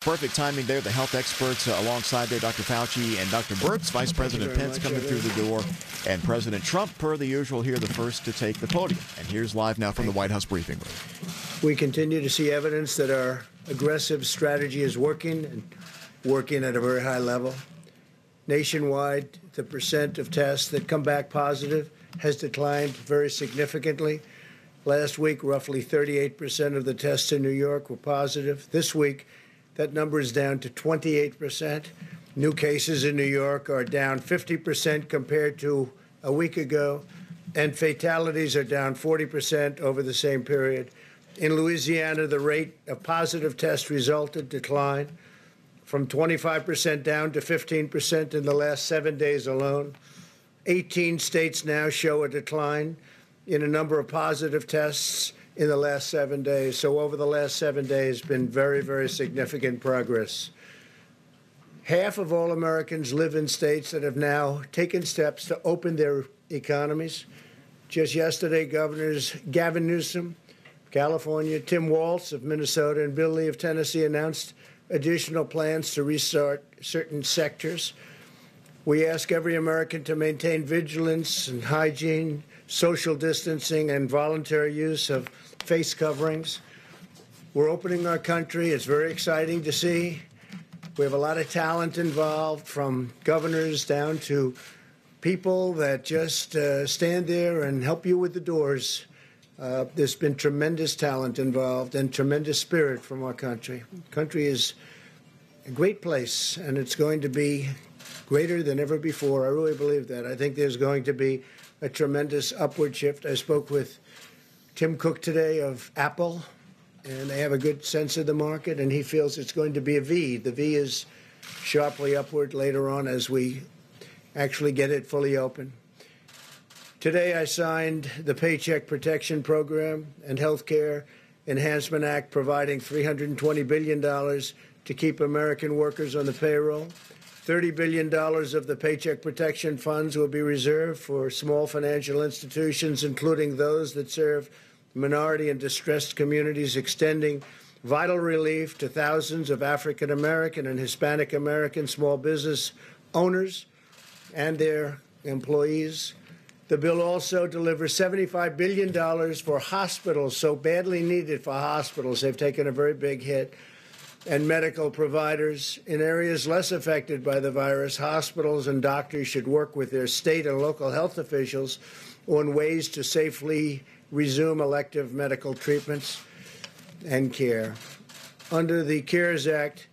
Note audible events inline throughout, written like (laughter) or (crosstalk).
Perfect timing there. The health experts uh, alongside there, Dr. Fauci and Dr. Birx, Vice President Pence much, coming through the door, and President Trump, per the usual, here the first to take the podium. And here's live now from the White House briefing room. We continue to see evidence that our aggressive strategy is working and working at a very high level. Nationwide, the percent of tests that come back positive has declined very significantly. Last week, roughly 38% of the tests in New York were positive. This week, that number is down to 28%. New cases in New York are down 50% compared to a week ago, and fatalities are down 40% over the same period. In Louisiana, the rate of positive test resulted decline from 25% down to 15% in the last seven days alone. 18 states now show a decline in a number of positive tests in the last seven days. So over the last seven days, been very, very significant progress. Half of all Americans live in states that have now taken steps to open their economies. Just yesterday, Governors Gavin Newsom, California, Tim Walz of Minnesota, and Bill Lee of Tennessee announced additional plans to restart certain sectors. We ask every American to maintain vigilance and hygiene, social distancing, and voluntary use of face coverings. We're opening our country. It's very exciting to see. We have a lot of talent involved, from governors down to people that just uh, stand there and help you with the doors. Uh, there's been tremendous talent involved and tremendous spirit from our country. country is a great place, and it's going to be greater than ever before. I really believe that. I think there's going to be a tremendous upward shift. I spoke with Tim Cook today of Apple, and they have a good sense of the market, and he feels it's going to be a V. The V is sharply upward later on as we actually get it fully open. Today, I signed the Paycheck Protection Program and Healthcare Enhancement Act, providing $320 billion to keep American workers on the payroll. $30 billion of the Paycheck Protection Funds will be reserved for small financial institutions, including those that serve minority and distressed communities, extending vital relief to thousands of African American and Hispanic American small business owners and their employees. The bill also delivers $75 billion for hospitals, so badly needed for hospitals. They've taken a very big hit. And medical providers in areas less affected by the virus, hospitals and doctors should work with their state and local health officials on ways to safely resume elective medical treatments and care. Under the CARES Act,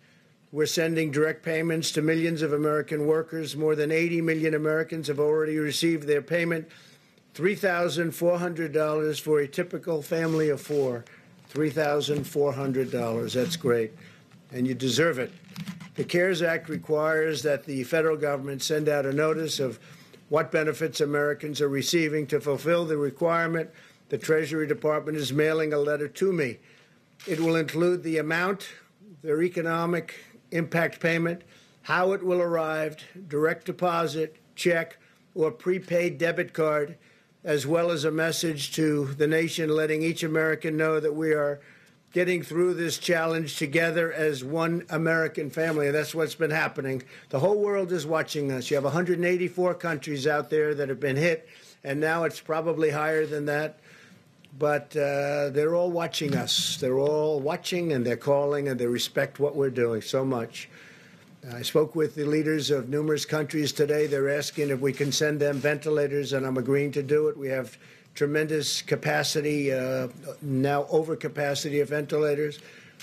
we're sending direct payments to millions of American workers. More than 80 million Americans have already received their payment. $3,400 for a typical family of four. $3,400. That's great. And you deserve it. The CARES Act requires that the federal government send out a notice of what benefits Americans are receiving to fulfill the requirement. The Treasury Department is mailing a letter to me. It will include the amount, their economic impact payment, how it will arrive, direct deposit, check, or prepaid debit card, as well as a message to the nation letting each American know that we are getting through this challenge together as one American family. And that's what's been happening. The whole world is watching us. You have 184 countries out there that have been hit, and now it's probably higher than that. But uh, they're all watching us. They're all watching and they're calling and they respect what we're doing so much. I spoke with the leaders of numerous countries today. They're asking if we can send them ventilators, and I'm agreeing to do it. We have tremendous capacity, uh, now overcapacity of ventilators.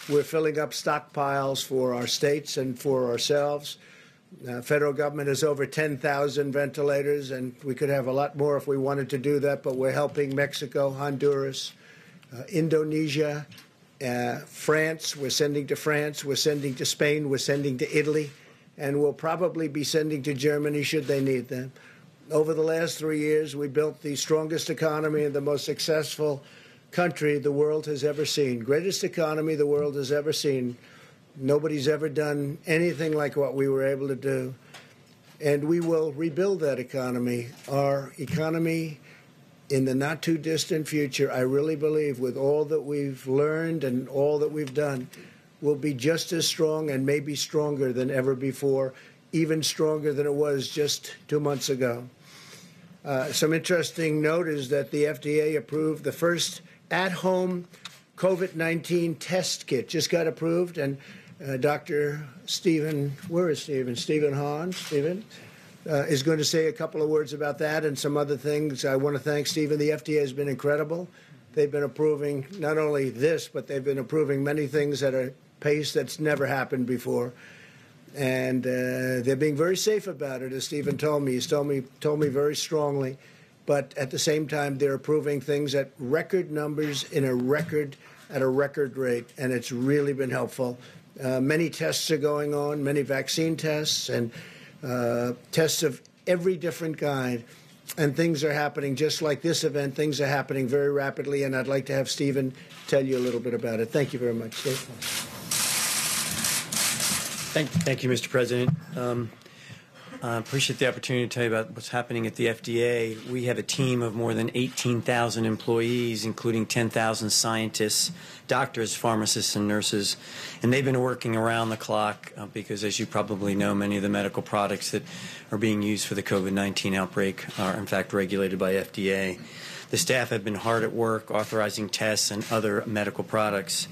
We're filling up stockpiles for our states and for ourselves. Uh, federal government has over 10,000 ventilators, and we could have a lot more if we wanted to do that, but we're helping Mexico, Honduras, uh, Indonesia, uh, France. We're sending to France. We're sending to Spain. We're sending to Italy. And we'll probably be sending to Germany should they need them. Over the last three years, we built the strongest economy and the most successful country the world has ever seen. Greatest economy the world has ever seen. Nobody's ever done anything like what we were able to do. And we will rebuild that economy. Our economy in the not too distant future, I really believe, with all that we've learned and all that we've done, will be just as strong and maybe stronger than ever before, even stronger than it was just two months ago. Uh, some interesting note is that the FDA approved the first at home COVID 19 test kit, just got approved. And uh, Dr. Stephen, where is Stephen? Stephen Hahn, Stephen, uh, is going to say a couple of words about that and some other things. I want to thank Stephen. The FDA has been incredible. They've been approving not only this, but they've been approving many things at a pace that's never happened before. And uh, they're being very safe about it, as Stephen told me. He's told me told me very strongly. But at the same time, they're approving things at record numbers in a record at a record rate, and it's really been helpful. Uh, many tests are going on, many vaccine tests, and uh, tests of every different kind. And things are happening just like this event. Things are happening very rapidly, and I'd like to have Stephen tell you a little bit about it. Thank you very much. Thank, thank you, Mr. President. Um, I appreciate the opportunity to tell you about what's happening at the FDA. We have a team of more than 18,000 employees, including 10,000 scientists, doctors, pharmacists, and nurses. And they've been working around the clock uh, because, as you probably know, many of the medical products that are being used for the COVID 19 outbreak are, in fact, regulated by FDA. The staff have been hard at work authorizing tests and other medical products.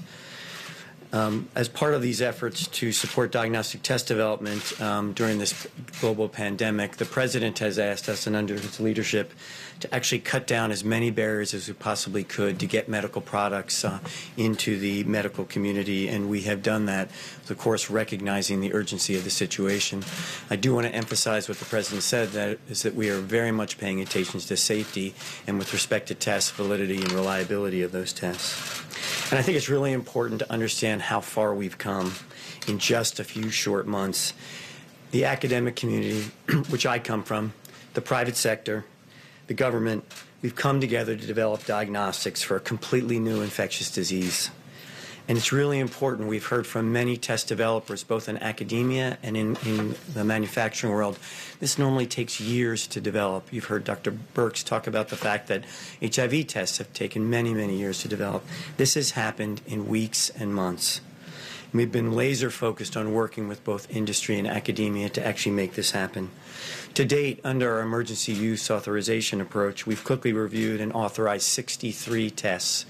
Um, as part of these efforts to support diagnostic test development um, during this global pandemic, the president has asked us, and under his leadership, to actually cut down as many barriers as we possibly could to get medical products uh, into the medical community, and we have done that, of course, recognizing the urgency of the situation. I do want to emphasize what the president said, that is that we are very much paying attention to safety and with respect to test validity and reliability of those tests. And I think it's really important to understand how far we've come in just a few short months. The academic community, (clears throat) which I come from, the private sector, the government, we've come together to develop diagnostics for a completely new infectious disease. And it's really important. We've heard from many test developers, both in academia and in, in, the manufacturing world. This normally takes years to develop. You've heard Dr. Birx talk about the fact that HIV tests have taken many, many years to develop. This has happened in weeks and months. We've been laser focused on working with both industry and academia to actually make this happen. To date, under our emergency use authorization approach, we've quickly reviewed and authorized 63 tests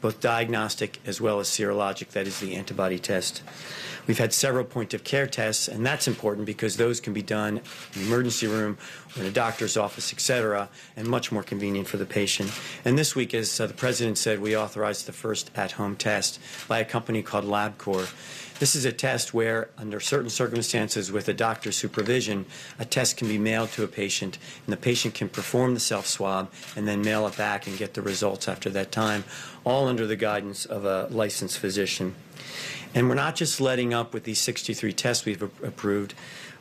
both diagnostic as well as serologic, that is the antibody test. We've had several point of care tests, and that's important because those can be done in the emergency room or in a doctor's office, et cetera, and much more convenient for the patient. And this week, as uh, the president said, we authorized the first at home test by a company called LabCorp. This is a test where, under certain circumstances with a doctor's supervision, a test can be mailed to a patient, and the patient can perform the self swab and then mail it back and get the results after that time, all under the guidance of a licensed physician. And we're not just letting up with these 63 tests we've approved.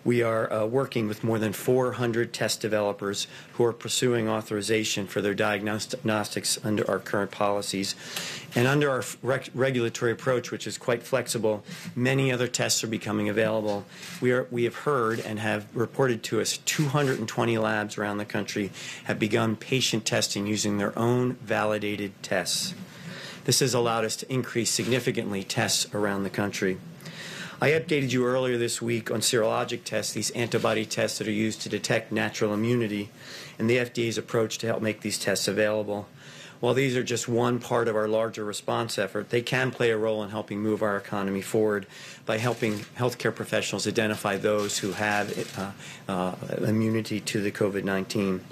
We are uh, working with more than 400 test developers who are pursuing authorization for their diagnostics under our current policies. And under our rec- regulatory approach, which is quite flexible, many other tests are becoming available. We, are, we have heard and have reported to us 220 labs around the country have begun patient testing using their own validated tests. This has allowed us to increase significantly tests around the country. I updated you earlier this week on serologic tests, these antibody tests that are used to detect natural immunity, and the FDA's approach to help make these tests available. While these are just one part of our larger response effort, they can play a role in helping move our economy forward by helping healthcare professionals identify those who have uh, uh, immunity to the COVID 19.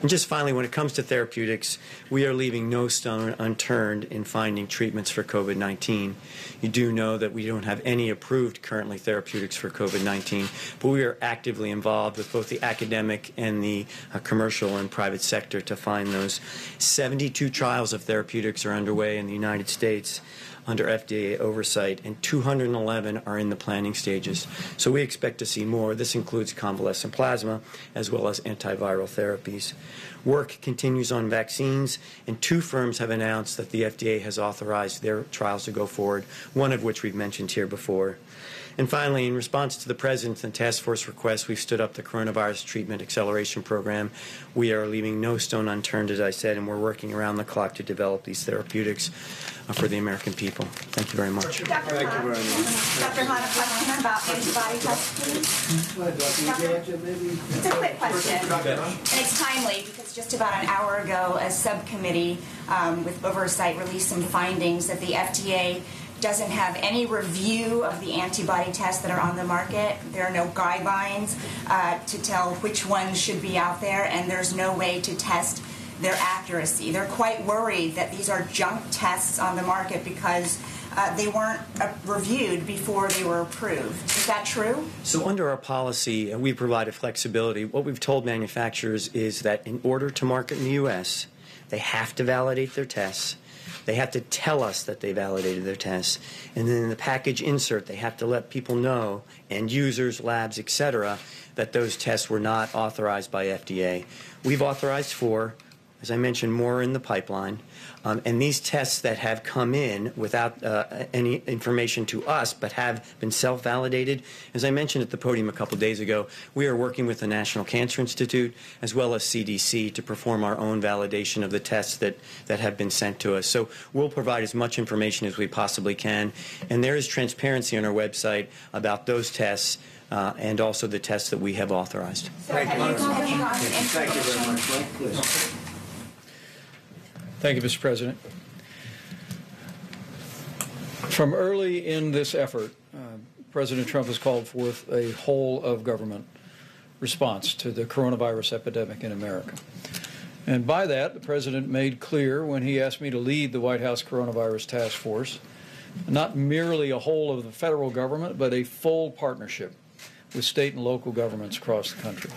And just finally, when it comes to therapeutics, we are leaving no stone unturned in finding treatments for COVID 19. You do know that we don't have any approved currently therapeutics for COVID 19, but we are actively involved with both the academic and the uh, commercial and private sector to find those. 72 Two trials of therapeutics are underway in the United States under FDA oversight, and 211 are in the planning stages. So we expect to see more. This includes convalescent plasma as well as antiviral therapies. Work continues on vaccines, and two firms have announced that the FDA has authorized their trials to go forward, one of which we've mentioned here before. And finally, in response to the President's and task force request, we've stood up the Coronavirus Treatment Acceleration Program. We are leaving no stone unturned, as I said, and we're working around the clock to develop these therapeutics uh, for the American people. Thank you very much. Dr. Hahn, Dr. Hahn, a question about antibody tests, please. It's a quick question, and it's timely because just about an hour ago, a subcommittee um, with oversight released some findings that the FDA doesn't have any review of the antibody tests that are on the market. There are no guidelines uh, to tell which ones should be out there, and there's no way to test their accuracy. They're quite worried that these are junk tests on the market because uh, they weren't uh, reviewed before they were approved. Is that true? So, under our policy, uh, we provided flexibility. What we've told manufacturers is that in order to market in the U.S., they have to validate their tests. They have to tell us that they validated their tests. And then in the package insert, they have to let people know, and users, labs, etc., that those tests were not authorized by FDA. We've authorized four. As I mentioned, more in the pipeline. Um, and these tests that have come in without uh, any information to us but have been self validated, as I mentioned at the podium a couple days ago, we are working with the National Cancer Institute as well as CDC to perform our own validation of the tests that, that have been sent to us. So we'll provide as much information as we possibly can. And there is transparency on our website about those tests. Uh, and also the tests that we have authorized. So have you, have you gotten Thank you very much, Mike. Please. Thank you, Mr. President. From early in this effort, uh, President Trump has called forth a whole of government response to the coronavirus epidemic in America. And by that, the President made clear when he asked me to lead the White House Coronavirus Task Force, not merely a whole of the federal government, but a full partnership with state and local governments across the country.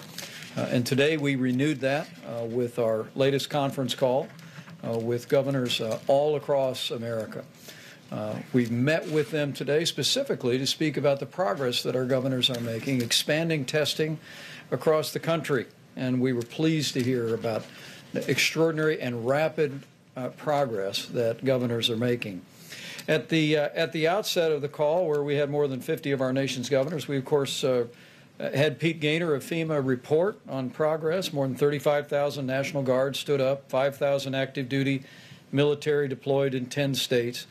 Uh, and today we renewed that uh, with our latest conference call uh, with governors uh, all across America. Uh, we've met with them today specifically to speak about the progress that our governors are making, expanding testing across the country. And we were pleased to hear about the extraordinary and rapid uh, progress that governors are making. At the, uh, at the outset of the call, where we had more than 50 of our nation's governors, we, of course, uh, had Pete Gaynor of FEMA report on progress. More than 35,000 National Guards stood up, 5,000 active duty military deployed in 10 states.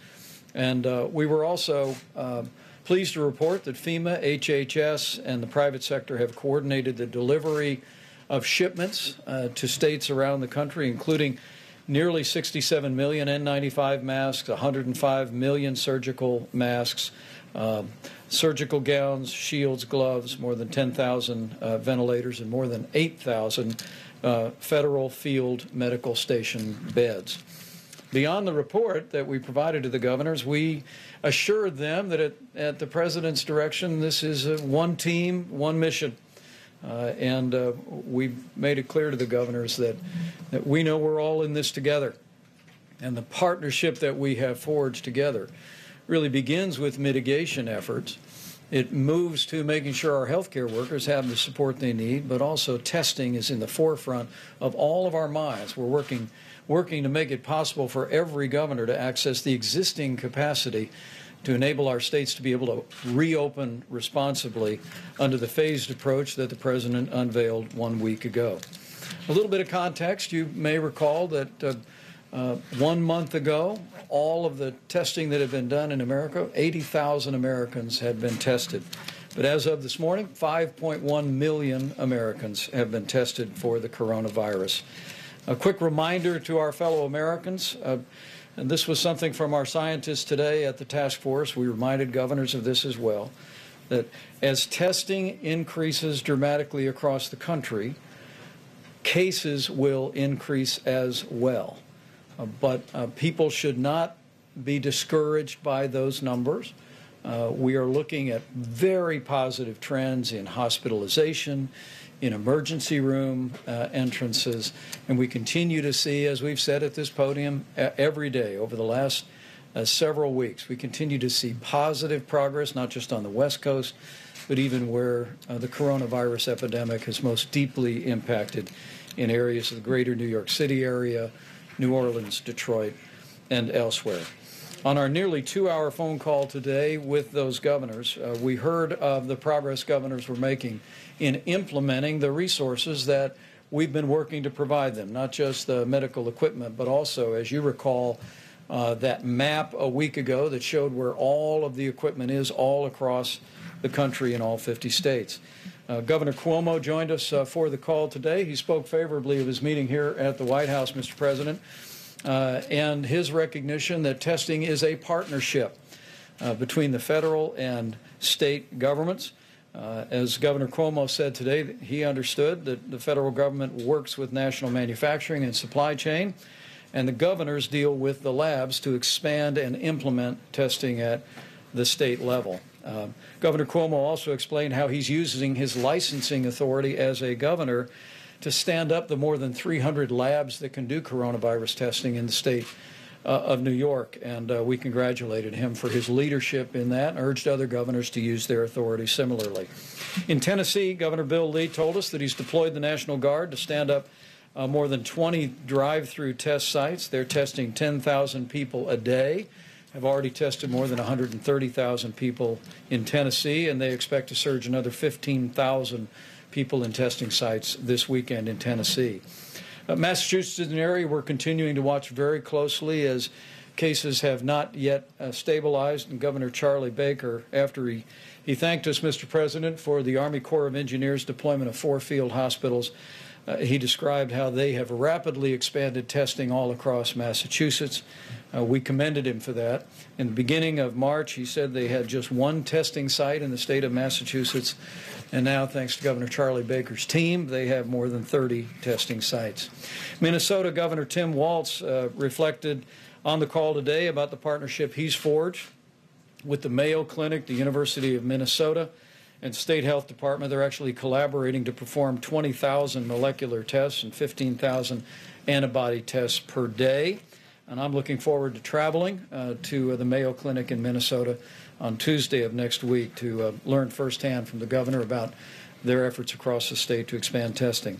And uh, we were also uh, pleased to report that FEMA, HHS, and the private sector have coordinated the delivery of shipments uh, to states around the country, including nearly 67 million N95 masks, 105 million surgical masks, uh, surgical gowns, shields, gloves, more than 10,000 uh, ventilators, and more than 8,000 uh, federal field medical station beds. Beyond the report that we provided to the governors, we assured them that at, at the president's direction, this is one team, one mission. Uh, and uh, we made it clear to the governors that, that we know we're all in this together. And the partnership that we have forged together really begins with mitigation efforts. It moves to making sure our healthcare workers have the support they need, but also testing is in the forefront of all of our minds. We're working working to make it possible for every governor to access the existing capacity to enable our states to be able to reopen responsibly under the phased approach that the president unveiled one week ago. A little bit of context you may recall that uh, uh, one month ago, all of the testing that had been done in America, 80,000 Americans had been tested. But as of this morning, 5.1 million Americans have been tested for the coronavirus. A quick reminder to our fellow Americans, uh, and this was something from our scientists today at the task force. We reminded governors of this as well that as testing increases dramatically across the country, cases will increase as well. Uh, but uh, people should not be discouraged by those numbers. Uh, we are looking at very positive trends in hospitalization, in emergency room uh, entrances, and we continue to see, as we've said at this podium every day over the last uh, several weeks, we continue to see positive progress, not just on the West Coast, but even where uh, the coronavirus epidemic has most deeply impacted in areas of the greater New York City area, New Orleans, Detroit, and elsewhere. On our nearly two hour phone call today with those governors, uh, we heard of the progress governors were making in implementing the resources that we've been working to provide them, not just the medical equipment, but also, as you recall, uh, that map a week ago that showed where all of the equipment is all across the country in all 50 states. Uh, Governor Cuomo joined us uh, for the call today. He spoke favorably of his meeting here at the White House, Mr. President, uh, and his recognition that testing is a partnership uh, between the federal and state governments. Uh, as Governor Cuomo said today, he understood that the federal government works with national manufacturing and supply chain, and the governors deal with the labs to expand and implement testing at the state level. Uh, governor Cuomo also explained how he's using his licensing authority as a governor to stand up the more than 300 labs that can do coronavirus testing in the state uh, of New York. And uh, we congratulated him for his leadership in that and urged other governors to use their authority similarly. In Tennessee, Governor Bill Lee told us that he's deployed the National Guard to stand up uh, more than 20 drive through test sites. They're testing 10,000 people a day. Have already tested more than 130,000 people in Tennessee, and they expect to surge another 15,000 people in testing sites this weekend in Tennessee. Uh, Massachusetts is an area we're continuing to watch very closely as cases have not yet uh, stabilized. And Governor Charlie Baker, after he, he thanked us, Mr. President, for the Army Corps of Engineers deployment of four field hospitals, uh, he described how they have rapidly expanded testing all across Massachusetts. Uh, we commended him for that. In the beginning of March, he said they had just one testing site in the state of Massachusetts. And now, thanks to Governor Charlie Baker's team, they have more than 30 testing sites. Minnesota Governor Tim Walz uh, reflected on the call today about the partnership he's forged with the Mayo Clinic, the University of Minnesota, and State Health Department. They're actually collaborating to perform 20,000 molecular tests and 15,000 antibody tests per day. And I'm looking forward to traveling uh, to uh, the Mayo Clinic in Minnesota on Tuesday of next week to uh, learn firsthand from the governor about their efforts across the state to expand testing.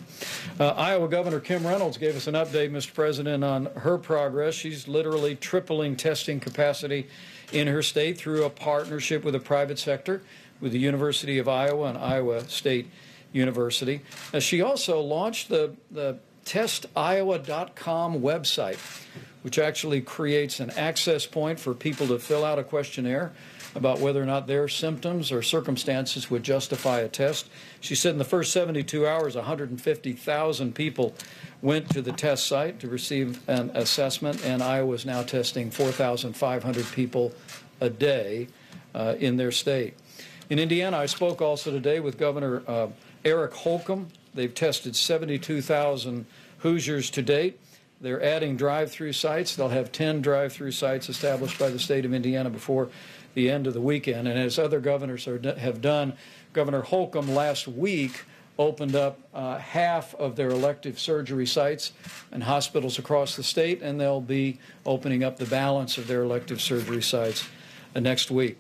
Uh, Iowa Governor Kim Reynolds gave us an update, Mr. President, on her progress. She's literally tripling testing capacity in her state through a partnership with the private sector, with the University of Iowa and Iowa State University. Uh, she also launched the, the testiowa.com website, which actually creates an access point for people to fill out a questionnaire about whether or not their symptoms or circumstances would justify a test. She said in the first 72 hours, 150,000 people went to the test site to receive an assessment, and Iowa is now testing 4,500 people a day uh, in their state. In Indiana, I spoke also today with Governor uh, Eric Holcomb. They've tested 72,000 Hoosiers to date. They're adding drive through sites. They'll have 10 drive through sites established by the state of Indiana before the end of the weekend. And as other governors are, have done, Governor Holcomb last week opened up uh, half of their elective surgery sites and hospitals across the state, and they'll be opening up the balance of their elective surgery sites uh, next week.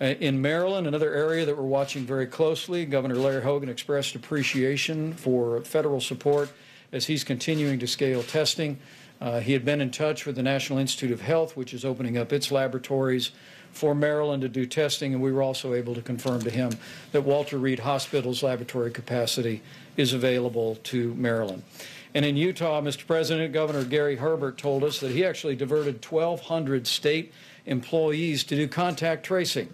Uh, in Maryland, another area that we're watching very closely, Governor Larry Hogan expressed appreciation for federal support as he's continuing to scale testing. Uh, he had been in touch with the National Institute of Health, which is opening up its laboratories for Maryland to do testing, and we were also able to confirm to him that Walter Reed Hospital's laboratory capacity is available to Maryland. And in Utah, Mr. President, Governor Gary Herbert told us that he actually diverted 1,200 state employees to do contact tracing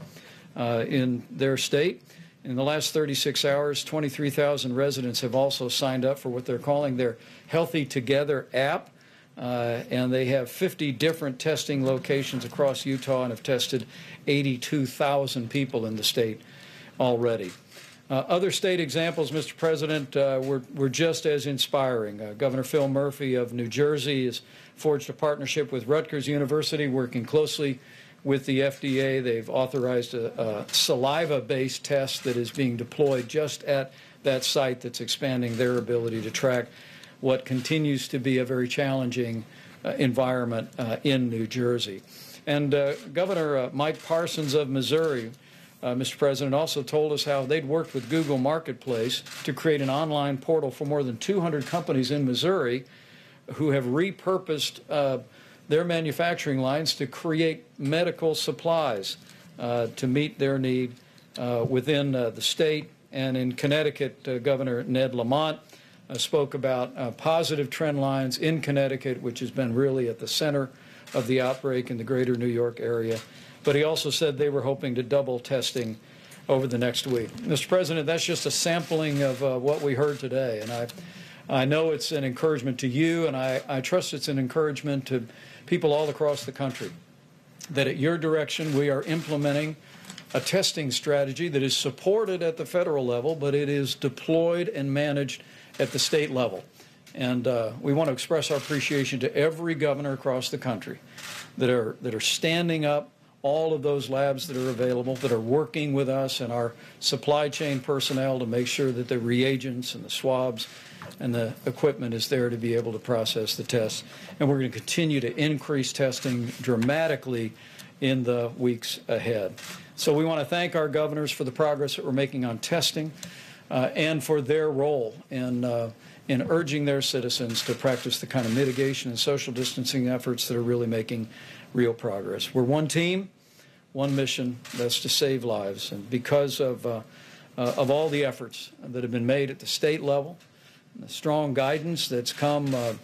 in their state. In the last 36 hours, 23,000 residents have also signed up for what they're calling their Healthy Together app. Uh, and they have 50 different testing locations across Utah and have tested 82,000 people in the state already. Uh, other state examples, Mr. President, uh, were, were just as inspiring. Uh, Governor Phil Murphy of New Jersey has forged a partnership with Rutgers University, working closely with the FDA. They've authorized a, a saliva based test that is being deployed just at that site that's expanding their ability to track what continues to be a very challenging uh, environment uh, in New Jersey. And uh, Governor uh, Mike Parsons of Missouri, uh, Mr. President, also told us how they'd worked with Google Marketplace to create an online portal for more than 200 companies in Missouri who have repurposed their manufacturing lines to create medical supplies uh, to meet their need uh, within uh, the state. And in Connecticut, uh, Governor Ned Lamont uh, spoke about positive trend lines in Connecticut, which has been really at the center of the outbreak in the greater New York area. But he also said they were hoping to double testing over the next week. Mr. President, that's just a sampling of uh, what we heard today. And I, I know it's an encouragement to you, and I, I trust it's an encouragement to people all across the country that at your direction we are implementing a testing strategy that is supported at the federal level, but it is deployed and managed at the state level. And uh, we want to express our appreciation to every governor across the country that are, that are standing up all of those labs that are available, that are working with us and our supply chain personnel to make sure that the reagents and the swabs and the equipment is there to be able to process the tests. And we're going to continue to increase testing dramatically in the weeks ahead. So we want to thank our governors for the progress that we're making on testing uh, and for their role in, uh, in urging their citizens to practice the kind of mitigation and social distancing efforts that are really making real progress. We're one team, one mission, that's to save lives. And because of, uh, uh, of all the efforts that have been made at the state level, strong guidance that's come uh,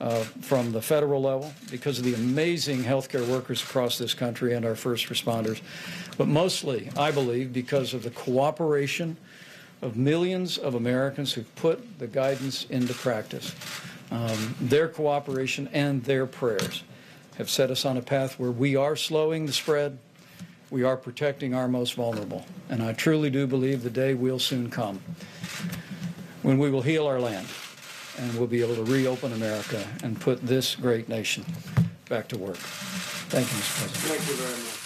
uh, from the federal level because of the amazing healthcare workers across this country and our first responders, but mostly, I believe, because of the cooperation of millions of Americans who've put the guidance into practice. Um, their cooperation and their prayers have set us on a path where we are slowing the spread. We are protecting our most vulnerable. And I truly do believe the day will soon come when we will heal our land and we'll be able to reopen America and put this great nation back to work. Thank you, Mr. President. Thank you very much.